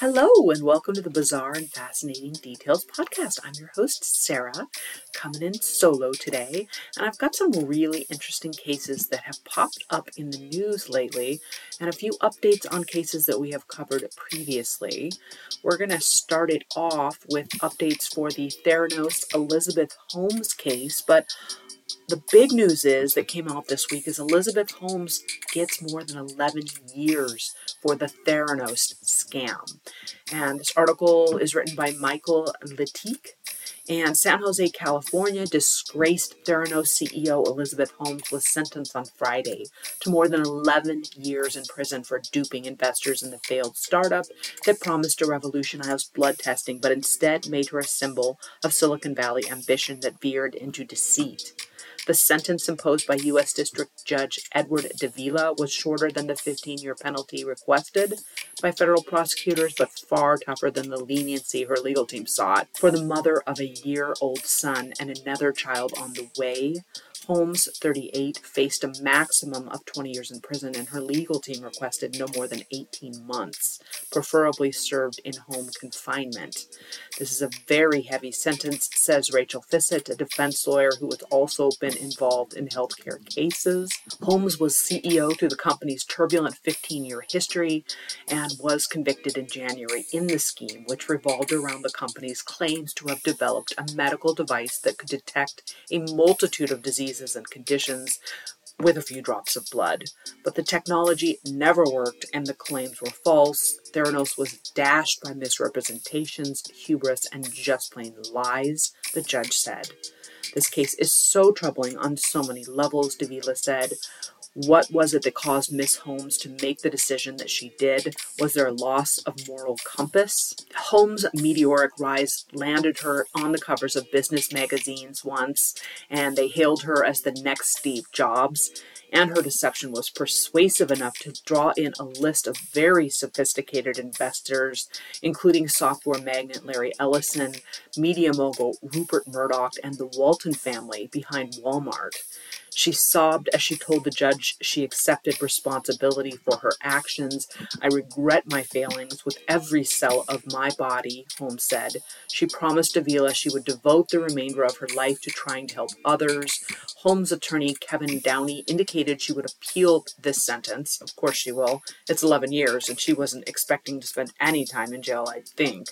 Hello, and welcome to the Bizarre and Fascinating Details podcast. I'm your host, Sarah, coming in solo today, and I've got some really interesting cases that have popped up in the news lately, and a few updates on cases that we have covered previously. We're going to start it off with updates for the Theranos Elizabeth Holmes case, but the big news is that came out this week is Elizabeth Holmes gets more than 11 years for the Theranos scam. And this article is written by Michael Liedtke. And San Jose, California, disgraced Theranos CEO Elizabeth Holmes was sentenced on Friday to more than 11 years in prison for duping investors in the failed startup that promised to revolutionize blood testing, but instead made her a symbol of Silicon Valley ambition that veered into deceit. The sentence imposed by U.S. District Judge Edward Davila was shorter than the 15 year penalty requested by federal prosecutors, but far tougher than the leniency her legal team sought. For the mother of a year old son and another child on the way, Holmes, 38, faced a maximum of 20 years in prison, and her legal team requested no more than 18 months, preferably served in home confinement. This is a very heavy sentence, says Rachel Fiset, a defense lawyer who has also been involved in healthcare cases. Holmes was CEO through the company's turbulent 15 year history and was convicted in January in the scheme, which revolved around the company's claims to have developed a medical device that could detect a multitude of diseases diseases and conditions with a few drops of blood. But the technology never worked and the claims were false. Theranos was dashed by misrepresentations, hubris, and just plain lies, the judge said. This case is so troubling on so many levels, Davila said. What was it that caused Miss Holmes to make the decision that she did? Was there a loss of moral compass? Holmes' meteoric rise landed her on the covers of business magazines once, and they hailed her as the next Steve Jobs. And her deception was persuasive enough to draw in a list of very sophisticated investors, including software magnate Larry Ellison, media mogul Rupert Murdoch, and the Walton family behind Walmart. She sobbed as she told the judge she accepted responsibility for her actions. I regret my failings with every cell of my body, Holmes said. She promised Davila she would devote the remainder of her life to trying to help others. Holmes attorney Kevin Downey indicated she would appeal this sentence. Of course she will. It's 11 years, and she wasn't expecting to spend any time in jail, I think.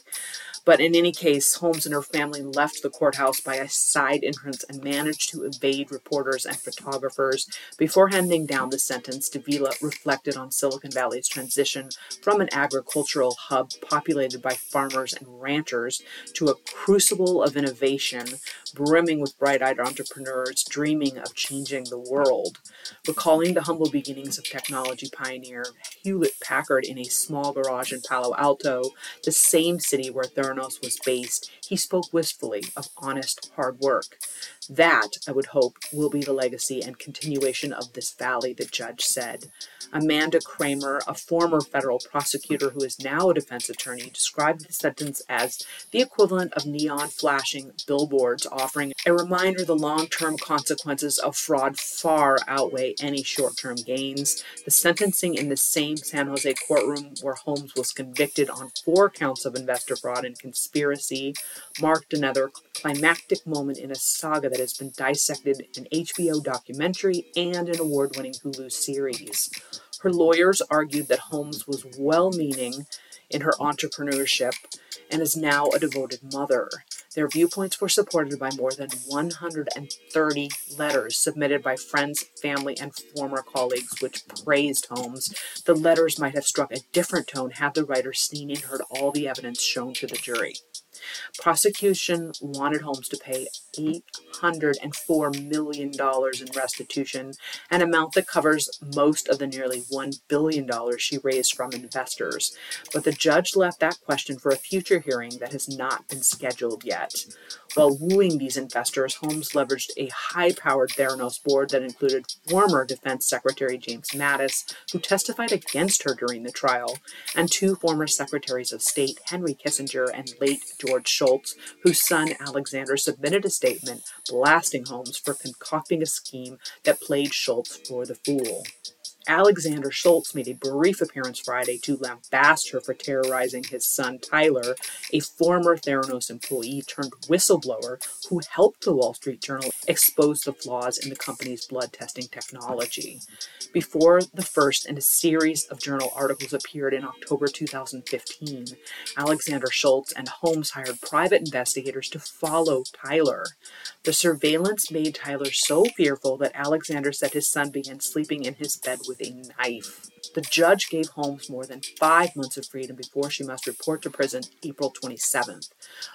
But in any case, Holmes and her family left the courthouse by a side entrance and managed to evade reporters and photographers. Before handing down the sentence, Davila reflected on Silicon Valley's transition from an agricultural hub populated by farmers and ranchers to a crucible of innovation brimming with bright eyed entrepreneurs dreaming of changing the world. Recalling the humble beginnings of technology pioneer Hewlett Packard in a small garage in Palo Alto, the same city where Theranos was based, he spoke wistfully of honest hard work. That, I would hope, will be the legacy and continuation of this valley, the judge said. Amanda Kramer, a former federal prosecutor who is now a defense attorney, described the sentence as the equivalent of neon flashing billboards offering a reminder the long term consequences of fraud far outweigh any short term gains. The sentencing in the same San Jose courtroom where Holmes was convicted on four counts of investor fraud and conspiracy marked another climactic moment in a saga that has been dissected in an HBO documentary and an award winning Hulu series. Her lawyers argued that Holmes was well meaning in her entrepreneurship and is now a devoted mother. Their viewpoints were supported by more than 130 letters submitted by friends, family, and former colleagues, which praised Holmes. The letters might have struck a different tone had the writer seen and heard all the evidence shown to the jury. Prosecution wanted Holmes to pay $804 million in restitution, an amount that covers most of the nearly $1 billion she raised from investors. But the judge left that question for a future hearing that has not been scheduled yet. While wooing these investors, Holmes leveraged a high powered Theranos board that included former Defense Secretary James Mattis, who testified against her during the trial, and two former Secretaries of State, Henry Kissinger and late George Shultz, whose son Alexander submitted a statement blasting Holmes for concocting a scheme that played Shultz for the fool. Alexander Shultz made a brief appearance Friday to lambast her for terrorizing his son Tyler, a former Theranos employee turned whistleblower who helped the Wall Street Journal expose the flaws in the company's blood testing technology. Before the first in a series of journal articles appeared in October 2015, Alexander Shultz and Holmes hired private investigators to follow Tyler. The surveillance made Tyler so fearful that Alexander said his son began sleeping in his bed with a knife. The judge gave Holmes more than five months of freedom before she must report to prison April 27th,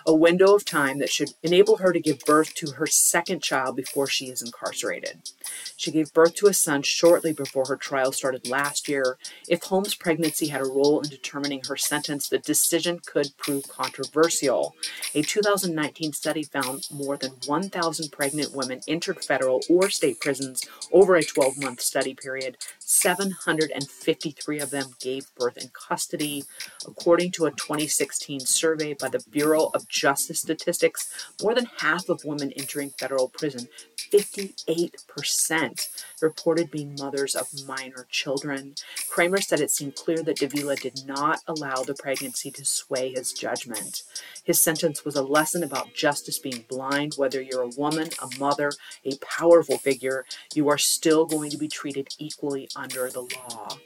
a window of time that should enable her to give birth to her second child before she is incarcerated. She gave birth to a son shortly before her trial started last year. If Holmes' pregnancy had a role in determining her sentence, the decision could prove controversial. A 2019 study found more than 1,000 pregnant women entered federal or state prisons over a 12 month study period. 753 of them gave birth in custody. According to a 2016 survey by the Bureau of Justice Statistics, more than half of women entering federal prison, 58%, reported being mothers of minor children. Kramer said it seemed clear that Davila did not allow the pregnancy to sway his judgment. His sentence was a lesson about justice being blind. Whether you're a woman, a mother, a powerful figure, you are still going to be treated equally under the law.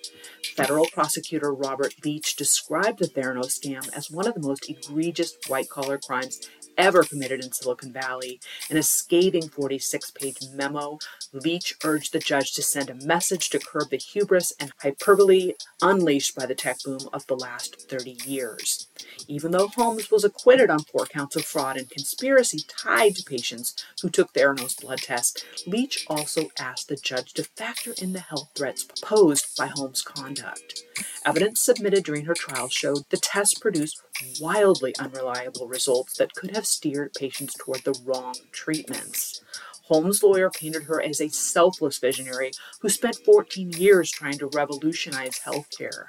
Federal prosecutor Robert Leach described the Theranos scam as one of the most egregious white collar crimes ever committed in Silicon Valley. In a scathing 46 page memo, Leach urged the judge to send a message to curb the hubris and hyperbole unleashed by the tech boom of the last 30 years. Even though Holmes was acquitted on four counts of fraud and conspiracy tied to patients who took Theranos blood tests, Leach also asked the judge to factor in the health threats posed by Holmes' conduct. Evidence submitted during her trial showed the tests produced wildly unreliable results that could have steered patients toward the wrong treatments. Holmes' lawyer painted her as a selfless visionary who spent 14 years trying to revolutionize healthcare.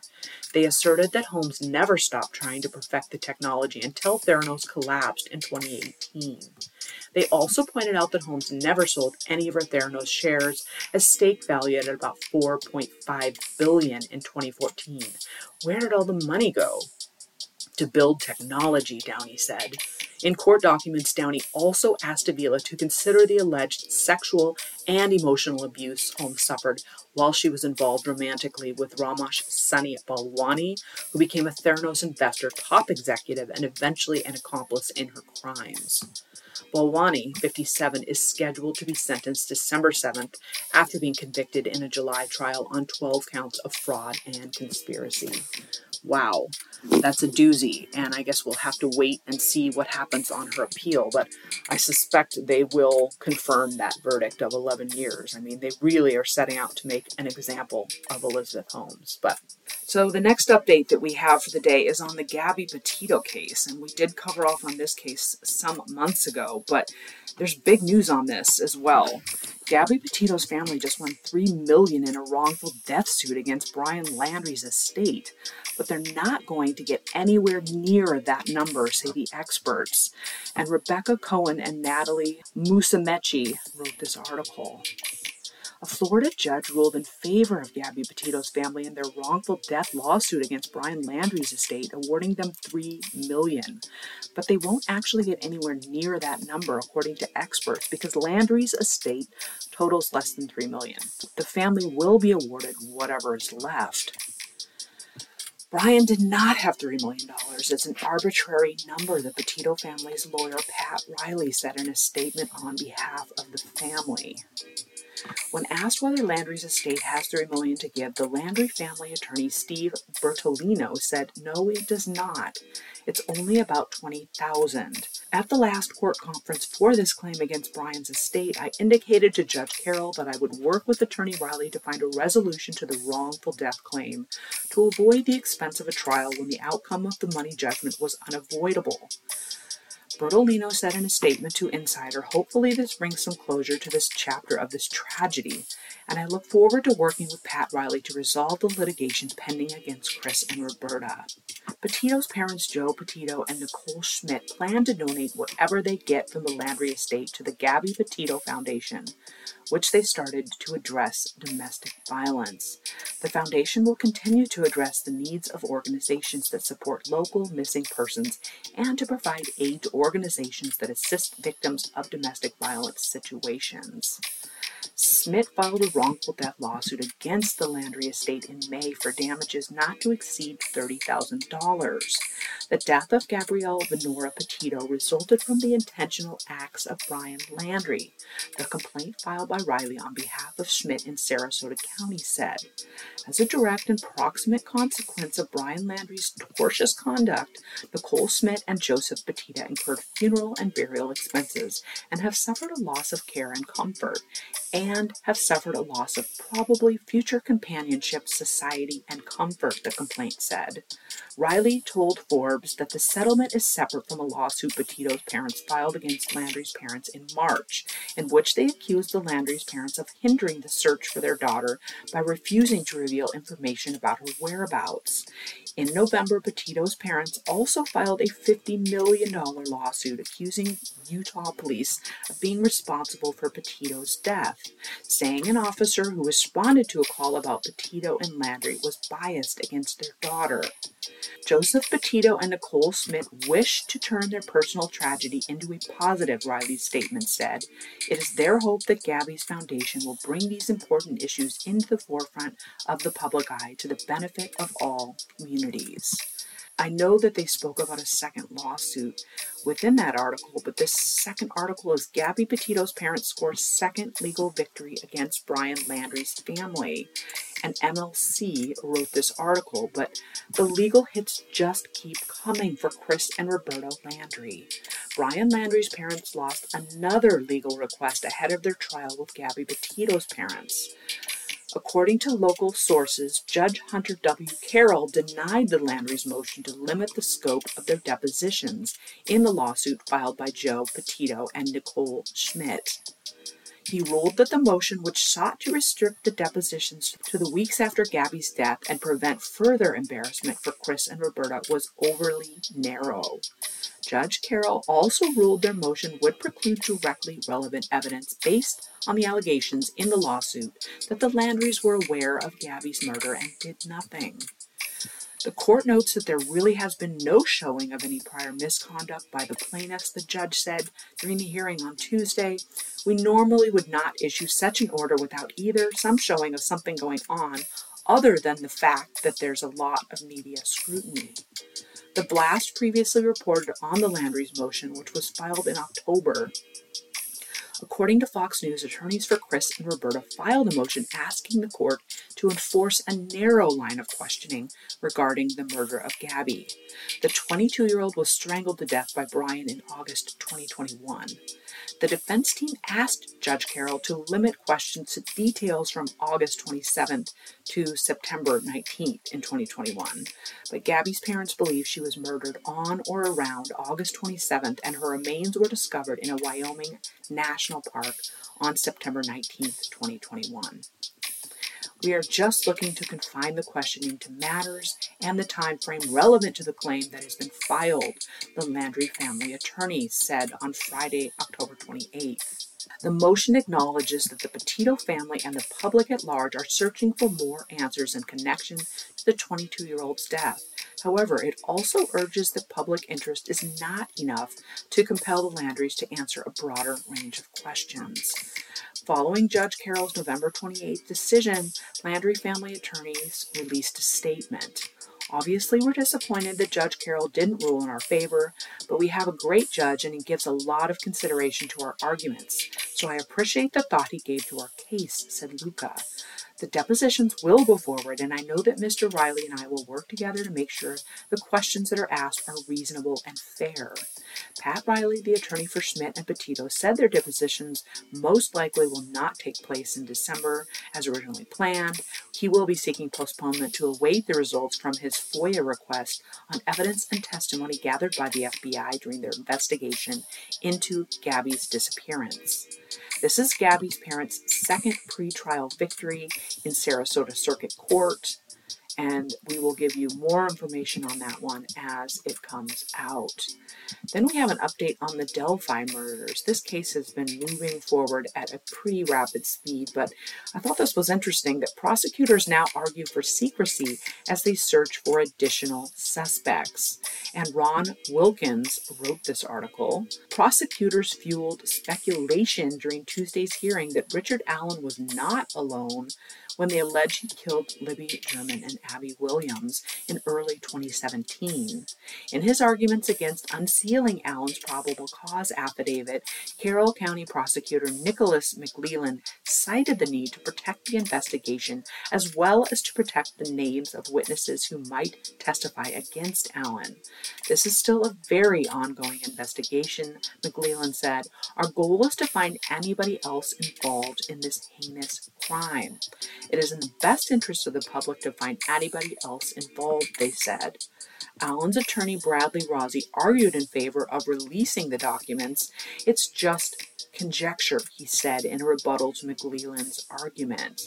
They asserted that Holmes never stopped trying to perfect the technology until Theranos collapsed in 2018. They also pointed out that Holmes never sold any of her Theranos shares, as stake valued at about 4.5 billion in 2014. Where did all the money go? To build technology, Downey said. In court documents, Downey also asked Avila to consider the alleged sexual and emotional abuse Holmes suffered while she was involved romantically with Ramesh Sunny Balwani, who became a Theranos investor, top executive, and eventually an accomplice in her crimes. Balwani, 57, is scheduled to be sentenced December 7th after being convicted in a July trial on 12 counts of fraud and conspiracy. Wow, that's a doozy, and I guess we'll have to wait and see what happens on her appeal. But I suspect they will confirm that verdict of 11 years. I mean, they really are setting out to make an example of Elizabeth Holmes. But so the next update that we have for the day is on the Gabby Petito case, and we did cover off on this case some months ago, but there's big news on this as well. Gabby Petito's family just won three million in a wrongful death suit against Brian Laundrie's estate, but they're not going to get anywhere near that number, say the experts. And Rebecca Cohen and Natalie Musumeci wrote this article. A Florida judge ruled in favor of Gabby Petito's family in their wrongful death lawsuit against Brian Laundrie's estate, awarding them three million. But they won't actually get anywhere near that number, according to experts, because Laundrie's estate totals less than three million. The family will be awarded whatever is left. Brian did not have $3 million. It's an arbitrary number, the Petito family's lawyer Pat Reilly said in a statement on behalf of the family. When asked whether Laundrie's estate has three million to give, the Laundrie family attorney Steve Bertolino said, "No, it does not. It's only about twenty thousand. At the last court conference for this claim against Brian's estate, I indicated to Judge Carroll that I would work with Attorney Reilly to find a resolution to the wrongful death claim to avoid the expense of a trial when the outcome of the money judgment was unavoidable." Bertolino said in a statement to Insider, hopefully this brings some closure to this chapter of this tragedy. and I look forward to working with Pat Reilly to resolve the litigation pending against Chris and Roberta. Petito's parents, Joe Petito and Nicole Schmidt, plan to donate whatever they get from the Laundrie estate to the Gabby Petito Foundation, which they started to address domestic violence. The foundation will continue to address the needs of organizations that support local missing persons and to provide aid to organizations that assist victims of domestic violence situations. Schmidt filed a wrongful death lawsuit against the Laundrie estate in May for damages not to exceed $30,000. The death of Gabrielle Venora Petito resulted from the intentional acts of Brian Laundrie, the complaint filed by Reilly on behalf of Schmidt in Sarasota County said. As a direct and proximate consequence of Brian Laundrie's tortious conduct, Nicole Schmidt and Joseph Petito incurred funeral and burial expenses and have suffered a loss of care and comfort and have suffered a loss of probably future companionship, society, and comfort, the complaint said. Reilly told Forbes that the settlement is separate from a lawsuit Petito's parents filed against Laundrie's parents in March, in which they accused the Laundrie's parents of hindering the search for their daughter by refusing to reveal information about her whereabouts. In November, Petito's parents also filed a $50 million lawsuit accusing Utah police of being responsible for Petito's death, saying an officer who responded to a call about Petito and Laundrie was biased against their daughter. Joseph Petito and Nicole Smith wished to turn their personal tragedy into a positive, Reilly's statement said. It is their hope that Gabby's foundation will bring these important issues into the forefront of the public eye to the benefit of all communities. I know that they spoke about a second lawsuit within that article, but this second article is Gabby Petito's parents score second legal victory against Brian Laundrie's family. And MLC wrote this article, but the legal hits just keep coming for Chris and Roberto Laundrie. Brian Laundrie's parents lost another legal request ahead of their trial with Gabby Petito's parents. According to local sources, Judge Hunter W. Carroll denied the Laundrie's motion to limit the scope of their depositions in the lawsuit filed by Joe Petito and Nicole Schmidt. He ruled that the motion, which sought to restrict the depositions to the weeks after Gabby's death and prevent further embarrassment for Chris and Roberta, was overly narrow. Judge Carroll also ruled their motion would preclude directly relevant evidence based on the allegations in the lawsuit that the Laundries were aware of Gabby's murder and did nothing. The court notes that there really has been no showing of any prior misconduct by the plaintiffs, the judge said during the hearing on Tuesday. We normally would not issue such an order without either some showing of something going on other than the fact that there's a lot of media scrutiny. The blast previously reported on the Laundrie's motion, which was filed in October, According to Fox News, attorneys for Chris and Roberta filed a motion asking the court to enforce a narrow line of questioning regarding the murder of Gabby. The 22 year old was strangled to death by Brian in August 2021. The defense team asked Judge Carroll to limit questions to details from August 27th to September 19th in 2021. But Gabby's parents believe she was murdered on or around August 27th, and her remains were discovered in a Wyoming National Park on September 19th, 2021. We are just looking to confine the questioning to matters and the time frame relevant to the claim that has been filed, the Laundrie family attorney said on Friday, October 28th. The motion acknowledges that the Petito family and the public at large are searching for more answers in connection to the 22 year old's death. However, it also urges that public interest is not enough to compel the Laundries to answer a broader range of questions. Following Judge Carroll's November 28th decision, Laundrie family attorneys released a statement. Obviously, we're disappointed that Judge Carroll didn't rule in our favor, but we have a great judge and he gives a lot of consideration to our arguments. So I appreciate the thought he gave to our case, said Luca. The depositions will go forward, and I know that Mr. Reilly and I will work together to make sure the questions that are asked are reasonable and fair. Pat Reilly, the attorney for Schmidt and Petito, said their depositions most likely will not take place in December as originally planned. He will be seeking postponement to await the results from his FOIA request on evidence and testimony gathered by the FBI during their investigation into Gabby's disappearance. This is Gabby's parents' second pretrial victory in Sarasota Circuit Court and we will give you more information on that one as it comes out. Then we have an update on the Delphi murders. This case has been moving forward at a pretty rapid speed, but I thought this was interesting that prosecutors now argue for secrecy as they search for additional suspects. And Ron Wilkins wrote this article. Prosecutors fueled speculation during Tuesday's hearing that Richard Allen was not alone when they allege he killed Libby German and Abby Williams in early 2017. In his arguments against unsealing Allen's probable cause affidavit, Carroll County prosecutor Nicholas McLeland cited the need to protect the investigation as well as to protect the names of witnesses who might testify against Allen. This is still a very ongoing investigation, McLeland said. Our goal is to find anybody else involved in this heinous crime. It is in the best interest of the public to find anybody else involved, they said. Allen's attorney Bradley Rozzi, argued in favor of releasing the documents. It's just conjecture, he said in a rebuttal to McLeland's argument.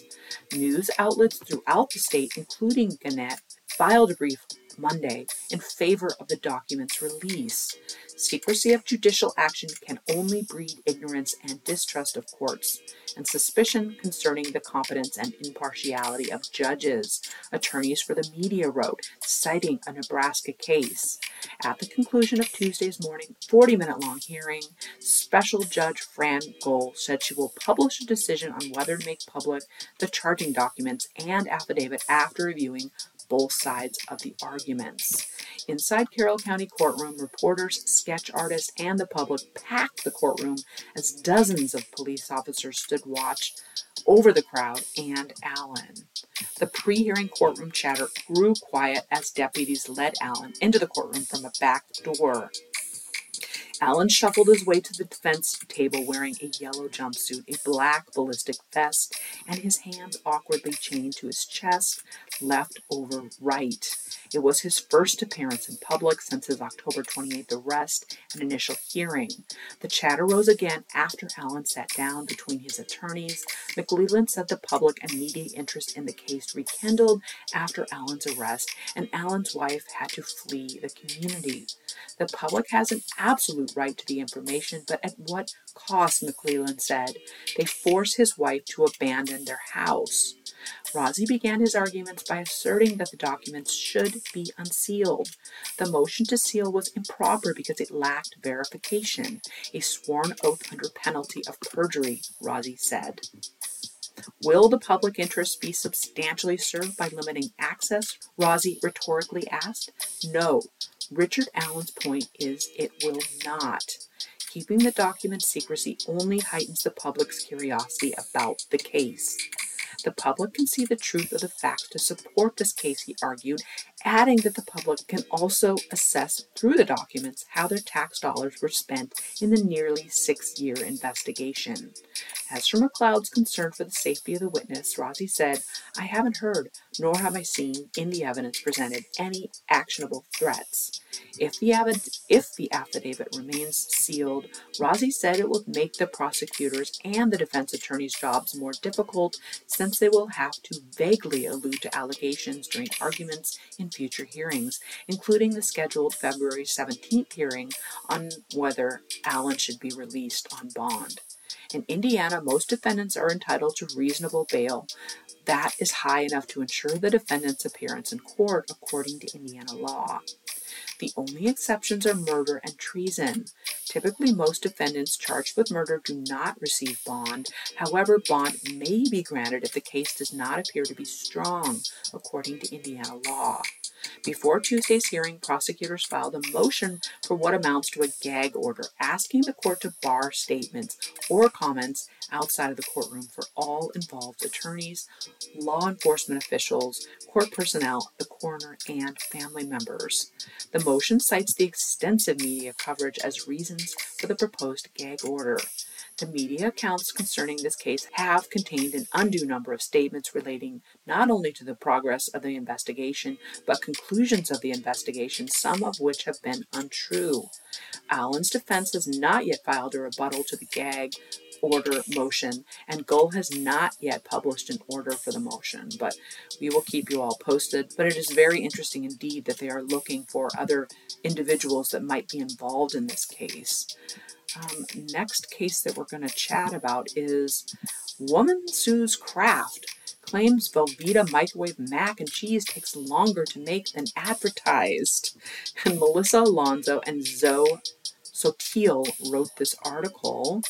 News outlets throughout the state, including Gannett, filed a brief Monday in favor of the document's release. Secrecy of judicial action can only breed ignorance and distrust of courts, and suspicion concerning the competence and impartiality of judges, attorneys for the media wrote, citing a Nebraska case. At the conclusion of Tuesday's morning 40 minute long hearing, Special Judge Fran Gull said she will publish a decision on whether to make public the charging documents and affidavit after reviewing both sides of the arguments. Inside Carroll County courtroom, reporters, sketch artists, and the public packed the courtroom as dozens of police officers stood watch over the crowd and Allen. The pre hearing courtroom chatter grew quiet as deputies led Allen into the courtroom from a back door. Allen shuffled his way to the defense table wearing a yellow jumpsuit, a black ballistic vest, and his hands awkwardly chained to his chest, left over right. It was his first appearance in public since his October 28th arrest and initial hearing. The chatter rose again after Allen sat down between his attorneys. McLeland said the public and media interest in the case rekindled after Allen's arrest, and Allen's wife had to flee the community. The public has an absolute right to the information, but at what cost, McLeland said. They force his wife to abandon their house. Rozzi began his arguments by asserting that the documents should be unsealed. The motion to seal was improper because it lacked verification, a sworn oath under penalty of perjury, Rozzi said. Will the public interest be substantially served by limiting access? Rozzi rhetorically asked. No. Richard Allen's point is it will not. Keeping the document secrecy only heightens the public's curiosity about the case. The public can see the truth of the facts to support this case, he argued, adding that the public can also assess through the documents how their tax dollars were spent in the nearly six year investigation. As for McLeod's concern for the safety of the witness, Rozzi said, I haven't heard, nor have I seen in the evidence presented any actionable threats. If the, if the affidavit remains sealed, Rozzi said it will make the prosecutors and the defense attorney's jobs more difficult since they will have to vaguely allude to allegations during arguments in future hearings, including the scheduled February 17th hearing on whether Allen should be released on bond. In Indiana, most defendants are entitled to reasonable bail. That is high enough to ensure the defendant's appearance in court according to Indiana law. The only exceptions are murder and treason. Typically, most defendants charged with murder do not receive bond. However, bond may be granted if the case does not appear to be strong, according to Indiana law. Before Tuesday's hearing, prosecutors filed a motion for what amounts to a gag order, asking the court to bar statements or comments outside of the courtroom for all involved attorneys, law enforcement officials, court personnel, the coroner, and family members. The motion cites the extensive media coverage as reasons for the proposed gag order. The media accounts concerning this case have contained an undue number of statements relating not only to the progress of the investigation, but conclusions of the investigation, some of which have been untrue. Allen's defense has not yet filed a rebuttal to the gag order motion, and Gull has not yet published an order for the motion, but we will keep you all posted. But it is very interesting indeed that they are looking for other individuals that might be involved in this case. Um, next case that we're going to chat about is Woman Sues Kraft claims Velveeta microwave mac and cheese takes longer to make than advertised. And Melissa Alonso and Zoe Sottile wrote this article.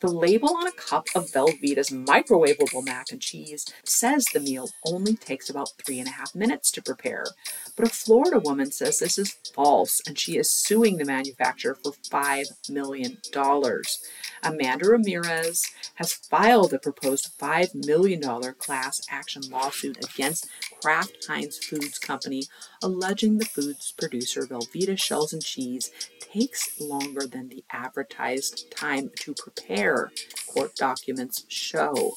The label on a cup of Velveeta's microwavable mac and cheese says the meal only takes about three and a half minutes to prepare. But a Florida woman says this is false and she is suing the manufacturer for $5 million. Amanda Ramirez has filed a proposed $5 million class action lawsuit against Kraft Heinz Foods Company, alleging the foods producer Velveeta shells and cheese takes longer than the advertised time to prepare, court documents show.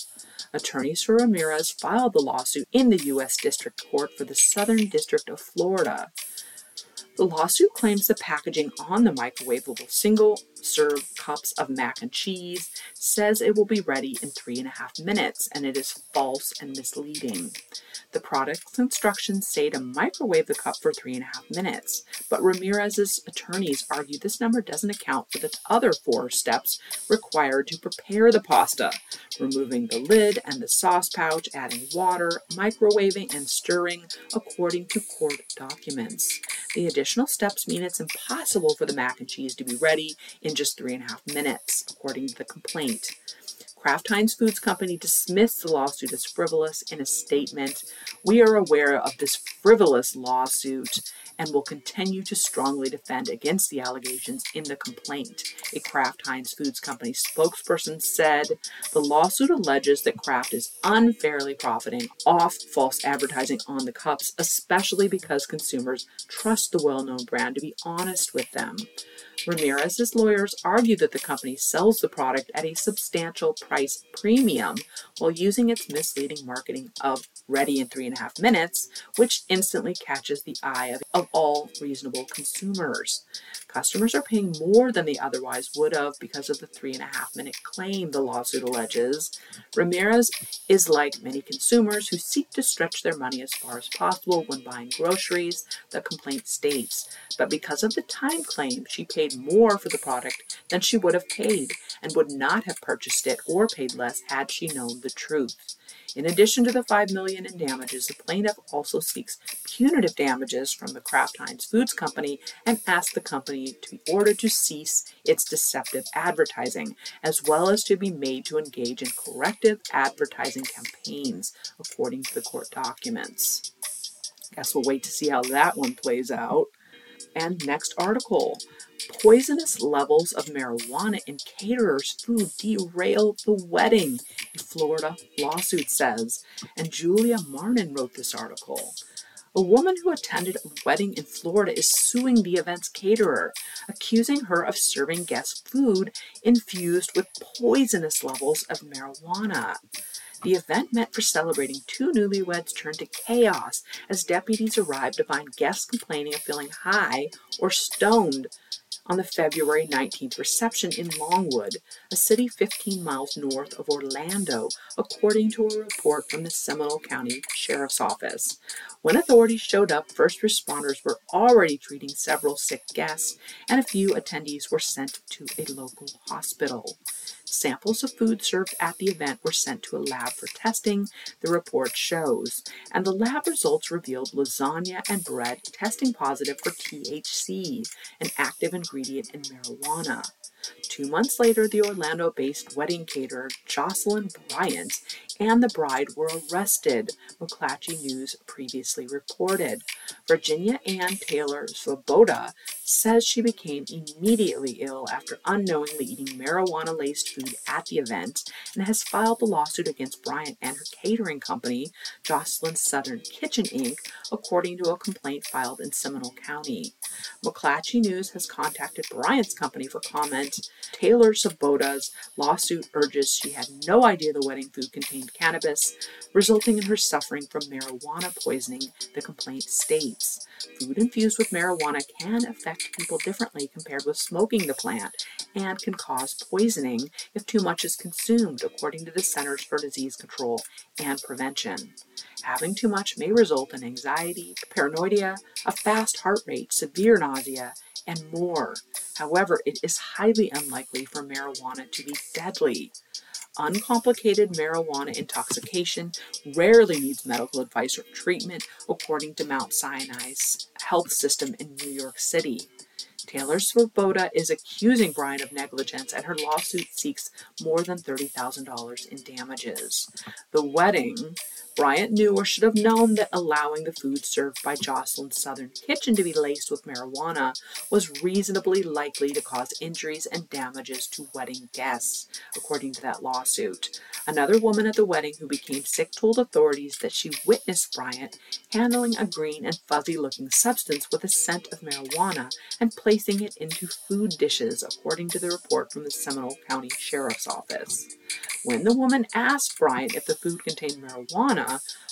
Attorneys for Ramirez filed the lawsuit in the U.S. District Court for the Southern District of Florida. The lawsuit claims the packaging on the microwavable single serve cups of mac and cheese says it will be ready in three and a half minutes, and it is false and misleading. The product's instructions say to microwave the cup for three and a half minutes, but Ramirez's attorneys argue this number doesn't account for the other four steps required to prepare the pasta removing the lid and the sauce pouch, adding water, microwaving, and stirring according to court documents. The additional steps mean it's impossible for the mac and cheese to be ready in just three and a half minutes, according to the complaint. Kraft Heinz Foods Company dismissed the lawsuit as frivolous in a statement. We are aware of this frivolous lawsuit and will continue to strongly defend against the allegations in the complaint. A Kraft Heinz Foods Company spokesperson said the lawsuit alleges that Kraft is unfairly profiting off false advertising on the cups, especially because consumers trust the well known brand to be honest with them. Ramirez's lawyers argue that the company sells the product at a substantial price premium while using its misleading marketing of ready in three and a half minutes, which instantly catches the eye of, of all reasonable consumers. Customers are paying more than they otherwise would have because of the three and a half minute claim, the lawsuit alleges. Ramirez is like many consumers who seek to stretch their money as far as possible when buying groceries, the complaint states. But because of the time claim, she paid more for the product than she would have paid and would not have purchased it or paid less had she known the truth. In addition to the 5 million in damages, the plaintiff also seeks punitive damages from the Kraft Heinz Foods Company and asks the company to be ordered to cease its deceptive advertising, as well as to be made to engage in corrective advertising campaigns, according to the court documents. Guess we'll wait to see how that one plays out. And next article Poisonous levels of marijuana in caterers' food derail the wedding, a Florida lawsuit says. And Julia Marnin wrote this article. A woman who attended a wedding in Florida is suing the event's caterer, accusing her of serving guests food infused with poisonous levels of marijuana. The event meant for celebrating two newlyweds turned to chaos as deputies arrived to find guests complaining of feeling high or stoned on the February 19th reception in Longwood, a city 15 miles north of Orlando, according to a report from the Seminole County Sheriff's Office. When authorities showed up, first responders were already treating several sick guests, and a few attendees were sent to a local hospital. Samples of food served at the event were sent to a lab for testing, the report shows, and the lab results revealed lasagna and bread testing positive for THC, an active ingredient in marijuana. Two months later, the Orlando based wedding caterer Jocelyn Bryant and the bride were arrested, McClatchy News previously reported. Virginia Ann Taylor Svoboda says she became immediately ill after unknowingly eating marijuana laced food at the event and has filed the lawsuit against Bryant and her catering company, Jocelyn Southern Kitchen Inc., according to a complaint filed in Seminole County. McClatchy News has contacted Bryant's company for comment. Taylor Svoboda's lawsuit urges she had no idea the wedding food contained consumed cannabis, resulting in her suffering from marijuana poisoning, the complaint states. Food infused with marijuana can affect people differently compared with smoking the plant and can cause poisoning if too much is consumed, according to the Centers for Disease Control and Prevention. Having too much may result in anxiety, paranoia, a fast heart rate, severe nausea, and more. However, it is highly unlikely for marijuana to be deadly. Uncomplicated marijuana intoxication rarely needs medical advice or treatment, according to Mount Sinai's health system in New York City. Taylor Svoboda is accusing Bryant of negligence, and her lawsuit seeks more than $30,000 in damages. The wedding Bryant knew or should have known that allowing the food served by Jocelyn's Southern Kitchen to be laced with marijuana was reasonably likely to cause injuries and damages to wedding guests, according to that lawsuit. Another woman at the wedding who became sick told authorities that she witnessed Bryant handling a green and fuzzy looking substance with a scent of marijuana and placing it into food dishes, according to the report from the Seminole County Sheriff's Office. When the woman asked Bryant if the food contained marijuana,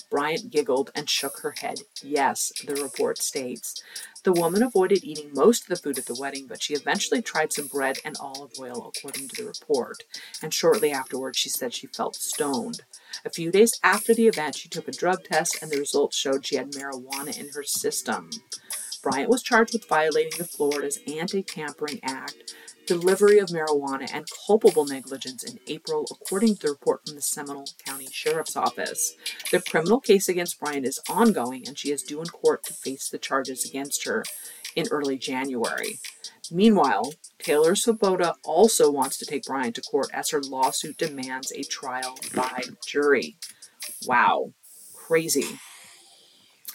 Bryant giggled and shook her head. Yes, the report states. The woman avoided eating most of the food at the wedding, but she eventually tried some bread and olive oil, according to the report. And shortly afterwards, she said she felt stoned. A few days after the event, she took a drug test, and the results showed she had marijuana in her system. Bryant was charged with violating the Florida's Anti Tampering Act delivery of marijuana, and culpable negligence in April, according to the report from the Seminole County Sheriff's Office. The criminal case against Bryant is ongoing, and she is due in court to face the charges against her in early January. Meanwhile, Taylor Svoboda also wants to take Bryant to court as her lawsuit demands a trial by jury. Wow, crazy.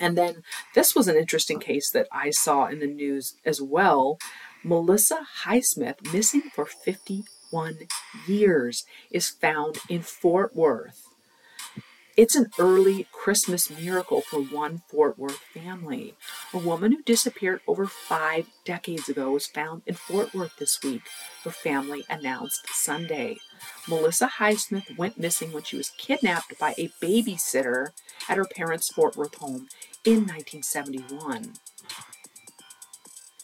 And then this was an interesting case that I saw in the news as well. Melissa Highsmith, missing for 51 years, is found in Fort Worth. It's an early Christmas miracle for one Fort Worth family. A woman who disappeared over five decades ago was found in Fort Worth this week, her family announced Sunday. Melissa Highsmith went missing when she was kidnapped by a babysitter at her parents' Fort Worth home in 1971.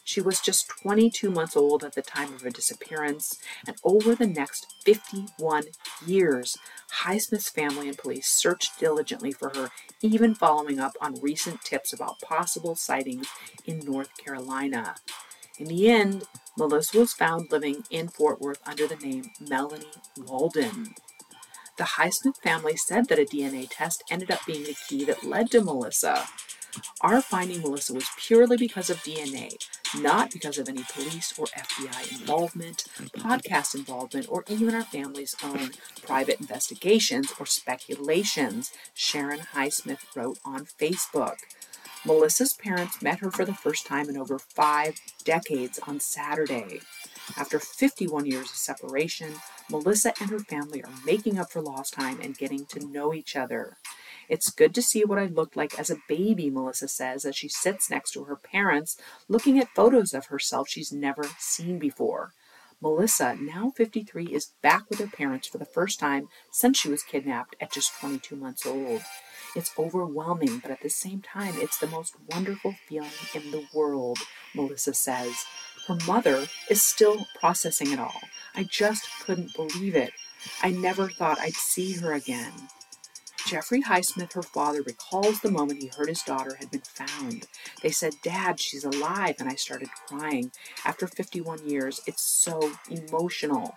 She was just 22 months old at the time of her disappearance, and over the next 51 years, Highsmith's family and police searched diligently for her, even following up on recent tips about possible sightings in North Carolina. In the end, Melissa was found living in Fort Worth under the name Melanie Walden. The Highsmith family said that a DNA test ended up being the key that led to Melissa. Our finding Melissa was purely because of DNA, not because of any police or FBI involvement, podcast involvement, or even our family's own private investigations or speculations, Sharon Highsmith wrote on Facebook. Melissa's parents met her for the first time in over five decades on Saturday. After 51 years of separation, Melissa and her family are making up for lost time and getting to know each other. It's good to see what I looked like as a baby, Melissa says, as she sits next to her parents, looking at photos of herself she's never seen before. Melissa, now 53, is back with her parents for the first time since she was kidnapped at just 22 months old. It's overwhelming, but at the same time, it's the most wonderful feeling in the world, Melissa says. Her mother is still processing it all. I just couldn't believe it. I never thought I'd see her again. Jeffrey Highsmith, her father, recalls the moment he heard his daughter had been found. They said, Dad, she's alive, and I started crying. After 51 years, it's so emotional.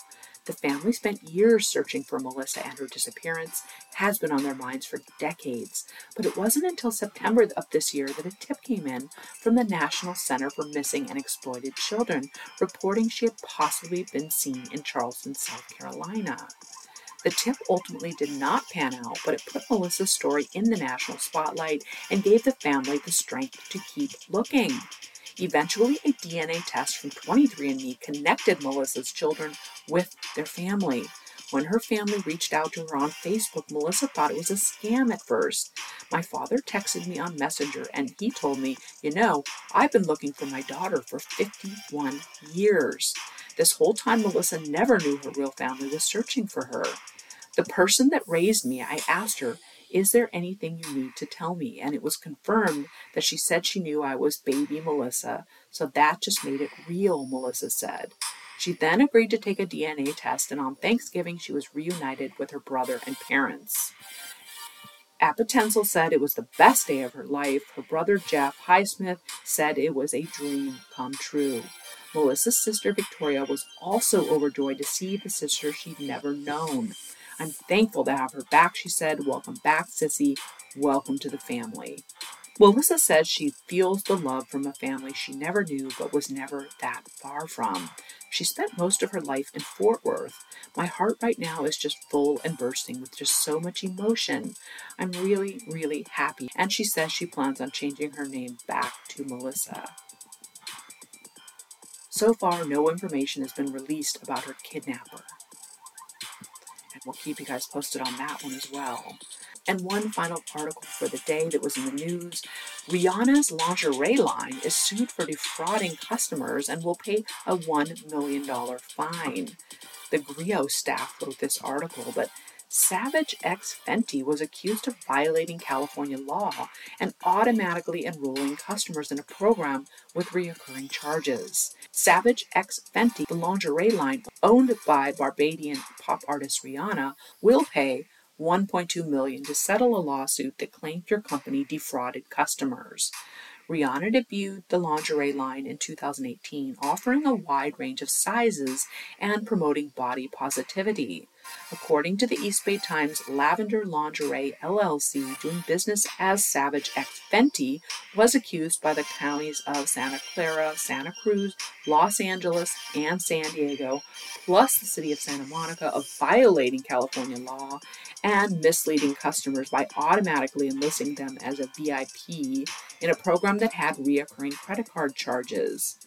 The family spent years searching for Melissa, and her disappearance has been on their minds for decades. But it wasn't until September of this year that a tip came in from the National Center for Missing and Exploited Children, reporting she had possibly been seen in Charleston, South Carolina. The tip ultimately did not pan out, but it put Melissa's story in the national spotlight and gave the family the strength to keep looking. Eventually, a DNA test from 23andMe connected Melissa's children with their family. When her family reached out to her on Facebook, Melissa thought it was a scam at first. My father texted me on Messenger and he told me, You know, I've been looking for my daughter for 51 years. This whole time, Melissa never knew her real family was searching for her. The person that raised me, I asked her, Is there anything you need to tell me? And it was confirmed that she said she knew I was baby Melissa, so that just made it real, Melissa said. She then agreed to take a DNA test, and on Thanksgiving, she was reunited with her brother and parents. Appetensel said it was the best day of her life. Her brother Jeff Highsmith said it was a dream come true. Melissa's sister Victoria was also overjoyed to see the sister she'd never known. I'm thankful to have her back, she said. Welcome back, Sissy. Welcome to the family. Melissa says she feels the love from a family she never knew but was never that far from. She spent most of her life in Fort Worth. My heart right now is just full and bursting with just so much emotion. I'm really, really happy. And she says she plans on changing her name back to Melissa. So far, no information has been released about her kidnapper. And we'll keep you guys posted on that one as well. And one final article for the day that was in the news Rihanna's lingerie line is sued for defrauding customers and will pay a $1 million fine. The Grio staff wrote this article, but Savage X Fenty was accused of violating California law and automatically enrolling customers in a program with reoccurring charges. Savage X Fenty, the lingerie line owned by Barbadian pop artist Rihanna, will pay 1.2 million to settle a lawsuit that claimed your company defrauded customers. Rihanna debuted the lingerie line in 2018, offering a wide range of sizes and promoting body positivity. According to the East Bay Times, Lavender Lingerie LLC, doing business as Savage X Fenty, was accused by the counties of Santa Clara, Santa Cruz, Los Angeles, and San Diego, plus the city of Santa Monica, of violating California law and misleading customers by automatically enlisting them as a VIP in a program that had reoccurring credit card charges.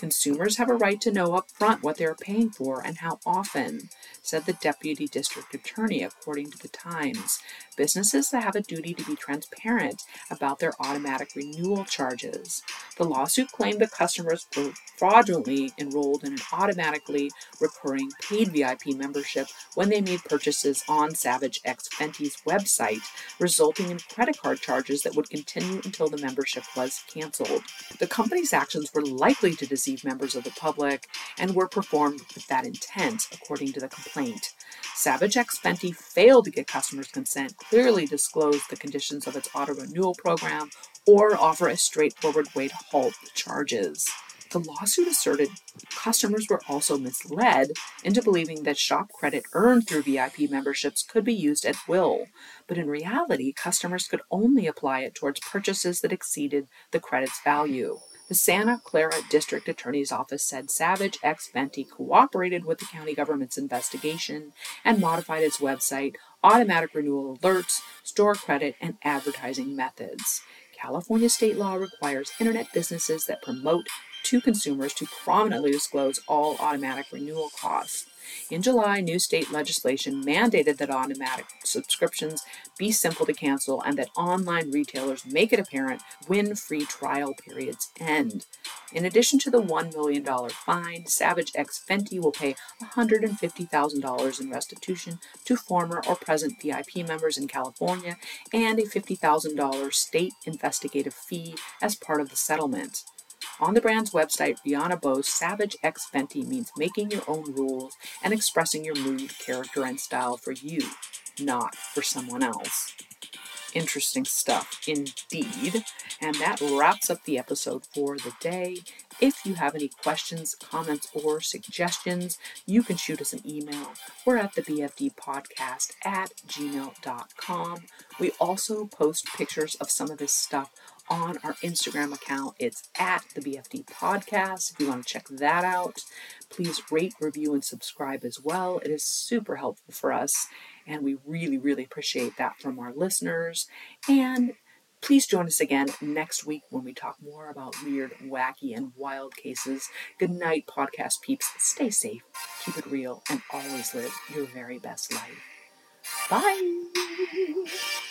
Consumers have a right to know up front what they are paying for and how often said the deputy district attorney, according to the Times. Businesses have a duty to be transparent about their automatic renewal charges. The lawsuit claimed that customers were fraudulently enrolled in an automatically recurring paid VIP membership when they made purchases on Savage X Fenty's website, resulting in credit card charges that would continue until the membership was canceled. The company's actions were likely to deceive members of the public and were performed with that intent, according to the complaint. Savage X Fenty failed to get customers' consent, clearly disclose the conditions of its auto renewal program, or offer a straightforward way to halt the charges. The lawsuit asserted customers were also misled into believing that shop credit earned through VIP memberships could be used at will, but in reality, customers could only apply it towards purchases that exceeded the credit's value. The Santa Clara District Attorney's Office said Savage X Fenty cooperated with the county government's investigation and modified its website, automatic renewal alerts, store credit, and advertising methods. California state law requires internet businesses that promote to consumers to prominently disclose all automatic renewal costs. In July, new state legislation mandated that automatic subscriptions be simple to cancel and that online retailers make it apparent when free trial periods end. In addition to the $1 million fine, Savage X Fenty will pay $150,000 in restitution to former or present VIP members in California and a $50,000 state investigative fee as part of the settlement. On the brand's website, Rihanna boasts Savage X Fenty means making your own rules and expressing your mood, character, and style for you, not for someone else. Interesting stuff indeed. And that wraps up the episode for the day. If you have any questions, comments, or suggestions, you can shoot us an email. We're at the BFD podcast at gmail.com. We also post pictures of some of this stuff on our Instagram account. It's at the BFD Podcast. If you want to check that out, please rate, review, and subscribe as well. It is super helpful for us, and we really, really appreciate that from our listeners. And please join us again next week when we talk more about weird, wacky, and wild cases. Good night, podcast peeps. Stay safe, keep it real, and always live your very best life. Bye.